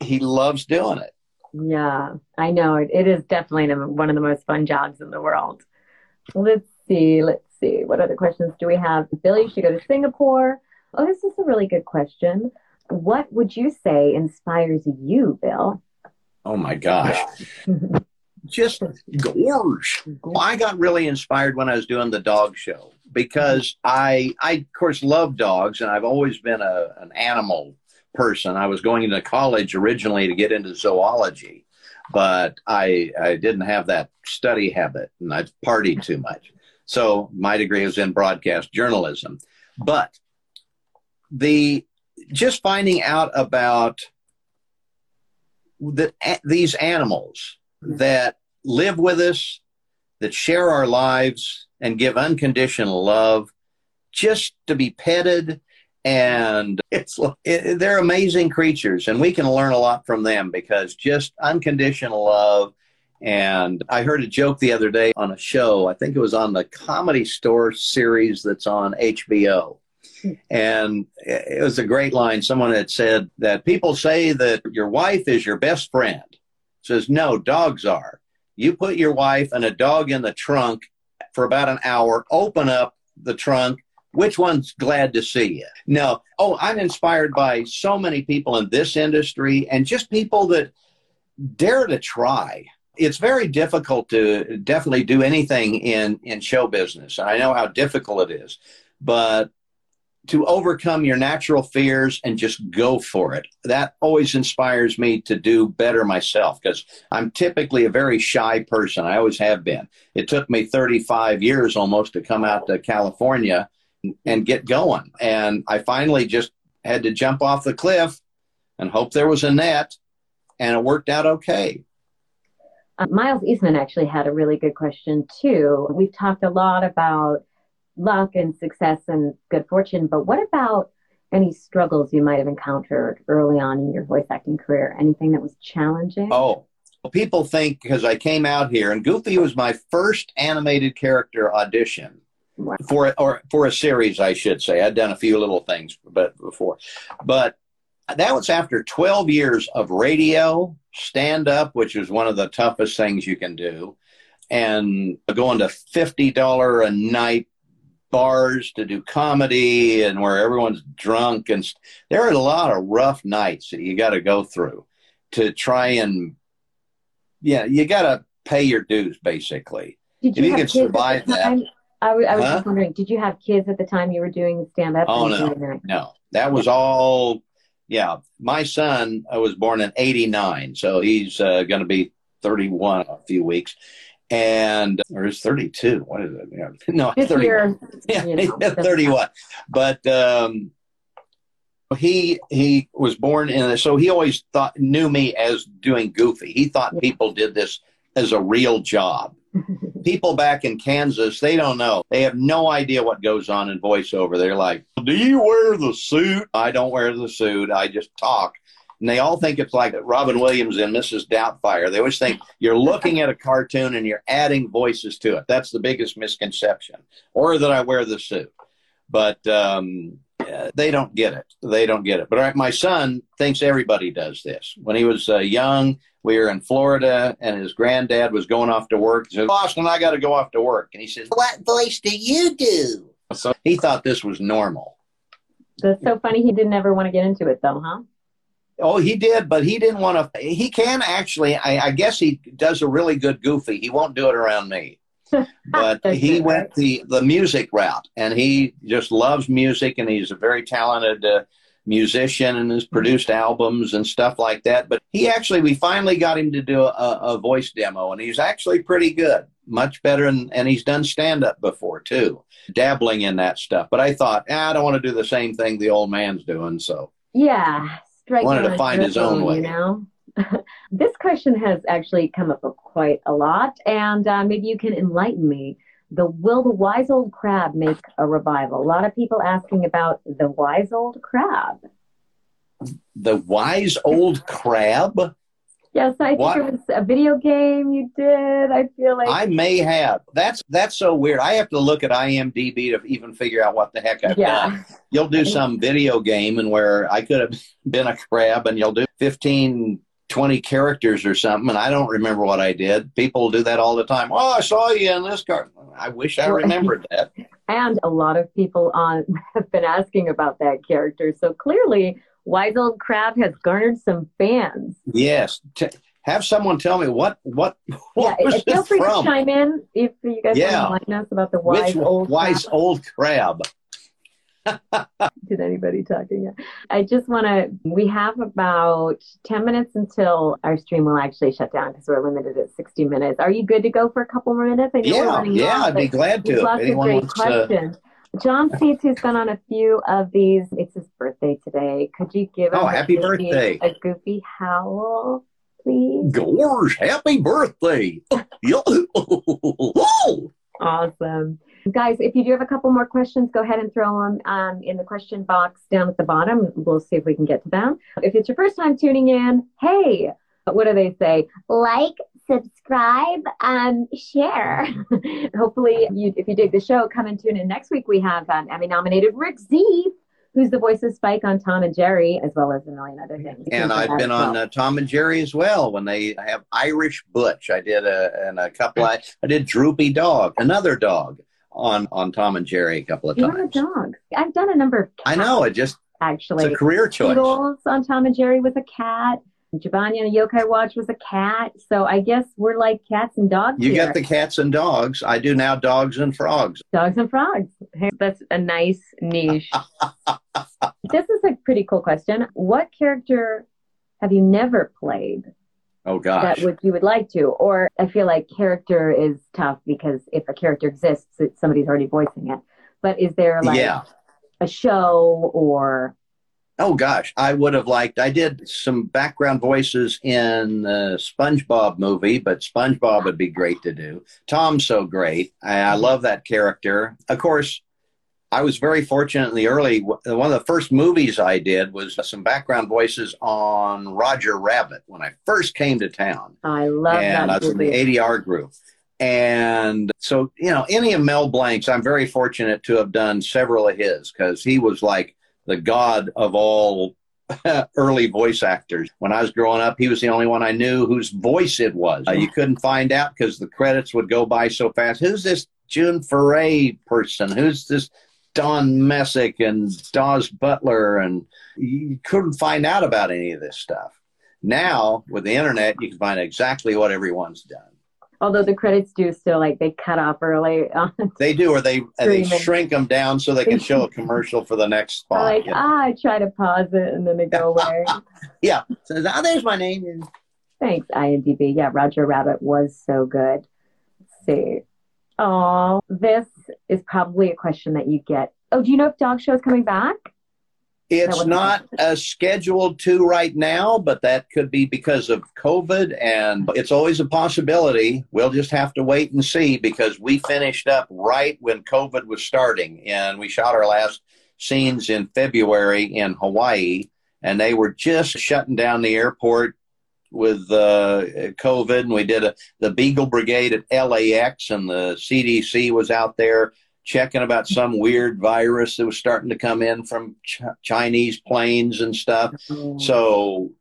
he loves doing it.
Yeah, I know it. It is definitely one of the most fun jobs in the world. Let's see. Let's see. What other questions do we have? Billy should go to Singapore. Oh, this is a really good question. What would you say inspires you, Bill?
Oh my gosh. Just gorge. I got really inspired when I was doing the dog show because I, I of course love dogs and I've always been a, an animal person. I was going into college originally to get into zoology, but I, I didn't have that study habit and I partied too much. So my degree was in broadcast journalism. But the just finding out about the, these animals that live with us, that share our lives and give unconditional love, just to be petted. And it's it, they're amazing creatures, and we can learn a lot from them because just unconditional love. And I heard a joke the other day on a show. I think it was on the Comedy Store series that's on HBO and it was a great line. Someone had said that people say that your wife is your best friend. Says, no, dogs are. You put your wife and a dog in the trunk for about an hour, open up the trunk. Which one's glad to see you? No. Oh, I'm inspired by so many people in this industry and just people that dare to try. It's very difficult to definitely do anything in, in show business. I know how difficult it is, but to overcome your natural fears and just go for it. That always inspires me to do better myself because I'm typically a very shy person. I always have been. It took me 35 years almost to come out to California and get going. And I finally just had to jump off the cliff and hope there was a net, and it worked out okay.
Uh, Miles Eastman actually had a really good question, too. We've talked a lot about luck and success and good fortune, but what about any struggles you might have encountered early on in your voice acting career? Anything that was challenging?
Oh, people think because I came out here and Goofy was my first animated character audition wow. for or for a series, I should say. I'd done a few little things, but before, but that was after 12 years of radio, stand up, which is one of the toughest things you can do, and going to $50 a night bars to do comedy and where everyone's drunk and st- there are a lot of rough nights that you got to go through to try and yeah you got to pay your dues basically.
Did you, if you can survive that. I, w- I was huh? just wondering did you have kids at the time you were doing stand up
oh no. no. That was all yeah. My son I was born in 89 so he's uh, going to be 31 a few weeks and or is 32 what is it? No 31 yeah, you know, 31 but um he he was born in so he always thought knew me as doing goofy. He thought people did this as a real job. People back in kansas they don't know. They have no idea what goes on in voiceover. They're like do you wear the suit? I don't wear the suit. I just talk and they all think it's like Robin Williams and Mrs. Doubtfire. They always think you're looking at a cartoon and you're adding voices to it. That's the biggest misconception. Or that I wear the suit. But um, they don't get it. They don't get it. But my son thinks everybody does this. When he was uh, young, we were in Florida, and his granddad was going off to work. He said, "Boston, I got to go off to work." And he says,
"What voice do you do?"
So he thought this was normal.
That's so funny. He didn't ever want to get into it, though, huh?
Oh, he did, but he didn't want to. He can actually. I, I, guess he does a really good goofy. He won't do it around me, but he went the the music route, and he just loves music, and he's a very talented uh, musician, and has produced albums and stuff like that. But he actually, we finally got him to do a, a voice demo, and he's actually pretty good, much better, and, and he's done stand up before too, dabbling in that stuff. But I thought, ah, I don't want to do the same thing the old man's doing, so
yeah
wanted to find his own way.
You know? this question has actually come up quite a lot, and uh, maybe you can enlighten me. The will the wise old crab make a revival? A lot of people asking about the wise old crab.
The wise old crab?
Yes, I what? think it was a video game you did. I feel like
I may have. That's that's so weird. I have to look at IMDb to even figure out what the heck I've yeah. done. You'll do some video game and where I could have been a crab, and you'll do 15 20 characters or something, and I don't remember what I did. People do that all the time. Oh, I saw you in this car. I wish I remembered that.
And a lot of people on uh, have been asking about that character. So clearly, Wise Old Crab has garnered some fans.
Yes. T- have someone tell me what what, what yeah, was
feel free
from?
to chime in if you guys yeah. want to enlighten us about the wise
Which,
old
wise
crab.
old crab.
Did anybody talking yet? I just want to. We have about ten minutes until our stream will actually shut down because we're limited at sixty minutes. Are you good to go for a couple more minutes?
I know yeah, yeah, on, I'd be glad to.
Lots of great questions. To... John Seeds, who's been on a few of these, it's his birthday today. Could you give
oh,
him
happy birthday.
a goofy howl, please?
Gorge, happy birthday.
awesome. Guys, if you do have a couple more questions, go ahead and throw them um, in the question box down at the bottom. We'll see if we can get to them. If it's your first time tuning in, hey, what do they say? Like, subscribe, um, share. Hopefully, you, if you dig the show, come and tune in next week. We have um, Emmy nominated Rick Z, who's the voice of Spike on Tom and Jerry, as well as a million other things.
And I've been well. on uh, Tom and Jerry as well when they have Irish Butch. I did a, and a couple. I, I did Droopy Dog, another dog on on Tom and Jerry a couple of
you
times.
A dog. I've done a number of. Cats,
I know. It just
actually
it's a career choice.
On Tom and Jerry was a cat. On Yokai Watch was a cat. So I guess we're like cats and dogs.
You
here.
get the cats and dogs. I do now dogs and frogs.
Dogs and frogs. That's a nice niche. this is a pretty cool question. What character have you never played?
Oh gosh.
That would you would like to. Or I feel like character is tough because if a character exists, it, somebody's already voicing it. But is there like
yeah.
a show or
Oh gosh, I would have liked. I did some background voices in the SpongeBob movie, but SpongeBob would be great to do. Tom's so great. I, I love that character. Of course, I was very fortunate in the early. One of the first movies I did was some background voices on Roger Rabbit when I first came to town.
I love
and
that.
And I was
movie.
in the ADR group. And so, you know, any of Mel Blanc's, I'm very fortunate to have done several of his because he was like the god of all early voice actors. When I was growing up, he was the only one I knew whose voice it was. Uh, you couldn't find out because the credits would go by so fast. Who's this June Foray person? Who's this Don Messick and Daws Butler? And you couldn't find out about any of this stuff. Now, with the internet, you can find exactly what everyone's done
although the credits do still like they cut off early.
they do, or they they shrink them down so they can show a commercial for the next spot.
like you know? ah, I try to pause it and then they go away.
yeah, so oh, there's my name.
Thanks, IMDb. Yeah, Roger Rabbit was so good. Let's see. Oh, this is probably a question that you get. Oh, do you know if Dog Show is coming back?
It's not uh, scheduled to right now, but that could be because of COVID, and it's always a possibility. We'll just have to wait and see because we finished up right when COVID was starting, and we shot our last scenes in February in Hawaii, and they were just shutting down the airport with uh, COVID, and we did a, the Beagle Brigade at LAX, and the CDC was out there checking about some weird virus that was starting to come in from Ch- Chinese planes and stuff. Oh. So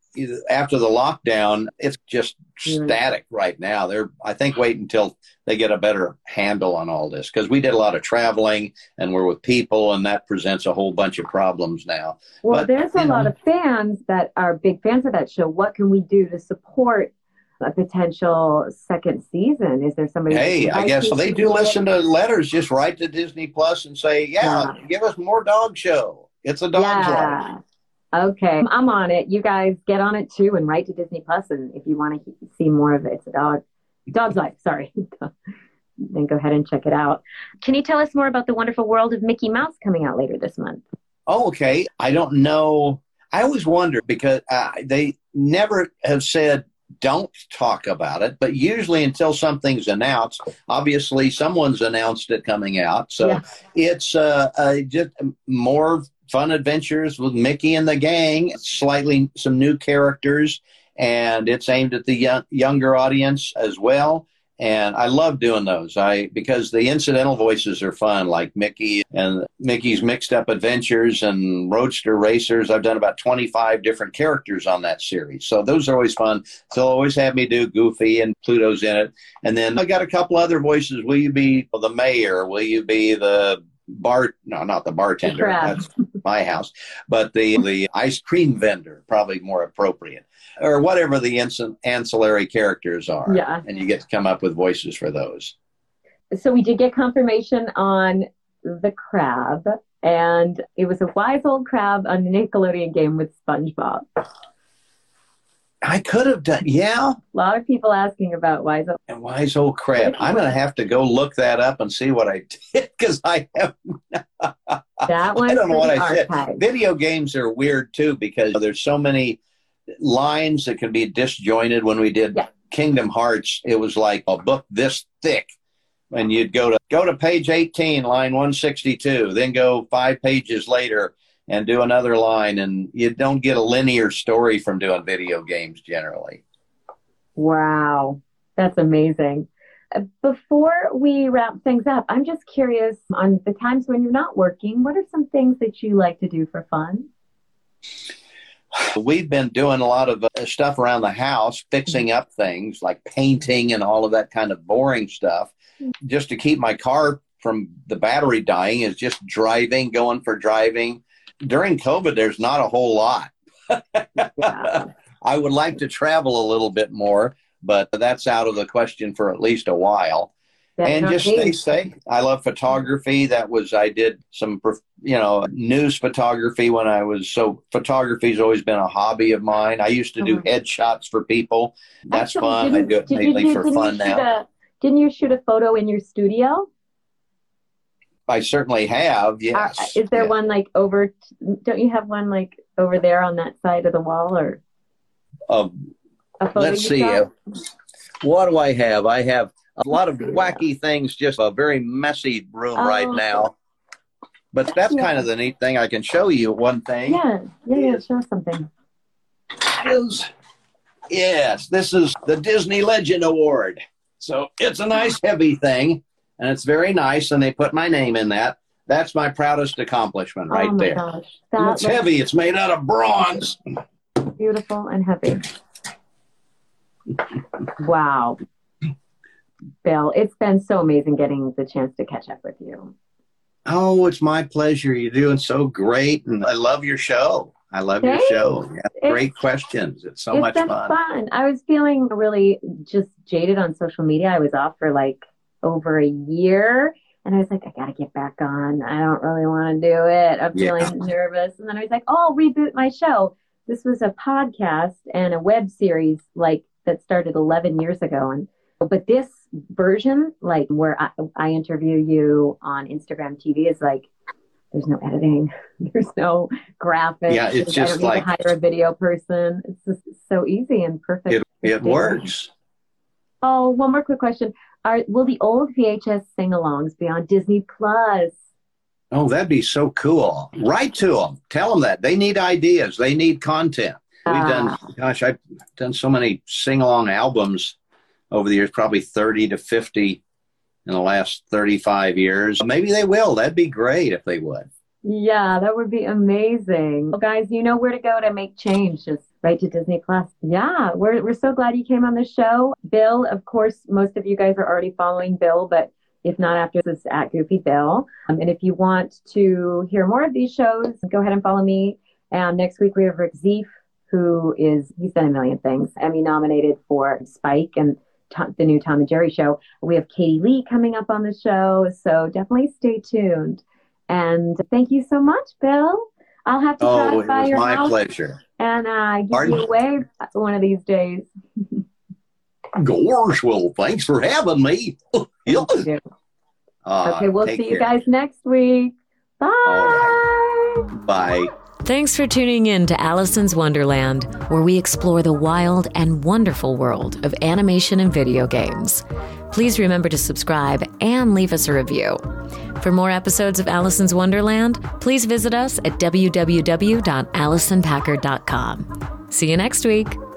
after the lockdown, it's just mm. static right now. They're, I think, wait until they get a better handle on all this because we did a lot of traveling and we're with people, and that presents a whole bunch of problems now.
Well, but, there's a lot of fans that are big fans of that show. What can we do to support a potential second season? Is there somebody?
Hey, I guess so they do listen to letters. Just write to Disney Plus and say, yeah, yeah. give us more dog show. It's a dog yeah. show.
Okay, I'm on it. You guys get on it too and write to Disney Plus, and if you want to see more of it, it's a dog, dog's life. Sorry. then go ahead and check it out. Can you tell us more about the wonderful world of Mickey Mouse coming out later this month?
Oh, okay. I don't know. I always wonder because uh, they never have said don't talk about it, but usually until something's announced, obviously someone's announced it coming out. So yeah. it's uh, uh, just more fun adventures with Mickey and the gang, slightly some new characters, and it's aimed at the young, younger audience as well. And I love doing those. I because the incidental voices are fun, like Mickey and Mickey's Mixed Up Adventures and Roadster Racers. I've done about twenty five different characters on that series, so those are always fun. So they'll always have me do Goofy and Pluto's in it, and then I got a couple other voices. Will you be the mayor? Will you be the bar? No, not the bartender. That's my house, but the the ice cream vendor probably more appropriate or whatever the ancillary characters are.
Yeah.
And you get to come up with voices for those.
So we did get confirmation on the crab, and it was a wise old crab on the Nickelodeon game with SpongeBob.
I could have done, yeah.
A lot of people asking about wise old.
And wise old crab. I'm going to have to go look that up and see what I did because I have.
that one.
I don't know what I
archive.
said. Video games are weird too because there's so many lines that can be disjointed. When we did
Yeah.
Kingdom Hearts, it was like a book this thick. And you'd go to go to page 18, line 162, then go five pages later and do another line, and you don't get a linear story from doing video games generally.
Wow, that's amazing. Uh, Before we wrap things up, I'm just curious on the times when you're not working, what are some things that you like to do for fun?
We've been doing a lot of uh, stuff around the house, fixing up things like painting and all of that kind of boring stuff. Just to keep my car from the battery dying is just driving, going for driving. During COVID, there's not a whole lot.
Yeah.
I would like to travel a little bit more, but that's out of the question for at least a while. And just stay safe. I love photography. That was I did some you know news photography when I was so photography's always been a hobby of mine. I used to do
Mhm.
headshots for people. That's
Actually,
fun. I do it
you
mainly for fun now.
a- didn't you shoot a photo in your studio?
I certainly have. Yes.
is there
Yeah.
one like over? Don't you have one like over there on that side of the wall or
Um,
a photo?
let's see. uh, what do I have? I have a lot of wacky things. Just a very messy room oh. right
Oh.
now. But that's
Yeah.
kind of the neat thing. I can show you one thing.
Yeah, yeah, yeah. Show something.
is yes, this is the Disney Legend Award. So it's a nice heavy thing, and it's very nice, and they put my name in that. That's my proudest accomplishment oh right
oh my
there.
gosh,
it's heavy. It's made out of bronze.
beautiful and heavy. Wow, Bill, it's been so amazing getting the chance to catch up with you.
Oh, it's my pleasure. You're doing so great, and I love your show. I love
Thanks.
your show. You great questions. It's so
it's
much
been
fun.
I was feeling really just jaded on social media. I was off for like over a year. And I was like, I gotta get back on. I don't really want to do it. I'm
Yeah.
feeling nervous. And then I was like, oh, I'll reboot my show. This was a podcast and a web series like that started 11 years ago. And but this version, like where I, I interview you on Instagram TV, is like there's no editing, there's no graphics.
Yeah, it's just like-
hire a video person. It's just so easy and perfect.
It, it works.
Oh, one more quick question. Are will the old VHS sing-alongs be on Disney Plus?
Oh, that'd be so cool. Write to them. Tell them that. They need ideas. They need content. We've done,
Ah,
gosh, I've done so many sing along albums over the years, probably 30 to 50 in the last 35 years. Maybe they will. That'd be great if they would.
yeah, that would be amazing. Well, guys, you know where to go to make change. Just right to Disney Plus. Yeah, we're we're so glad you came on the show, Bill. Of course, most of you guys are already following Bill, but if not after this, at Goofy Bill. Um, and if you want to hear more of these shows, go ahead and follow me. Um, next week we have Rick Zieff, who is he's done a million things. Emmy nominated for Spike and Tom, the new Tom and Jerry show. We have Katie Leigh coming up on the show, so definitely stay tuned. And thank you so much, Bill. I'll have to
Oh, it
by your
my
house
pleasure.
and uh, give
Pardon?
you away one of these days.
Gosh, well, thanks for having me. Yeah. Uh,
okay, we'll see you guys next week. Bye.
right. Bye.
Thanks for tuning in to Allison's Wonderland, where we explore the wild and wonderful world of animation and video games. Please remember to subscribe and leave us a review. For more episodes of Allison's Wonderland, please visit us at www.allisonpackard.com. See you next week.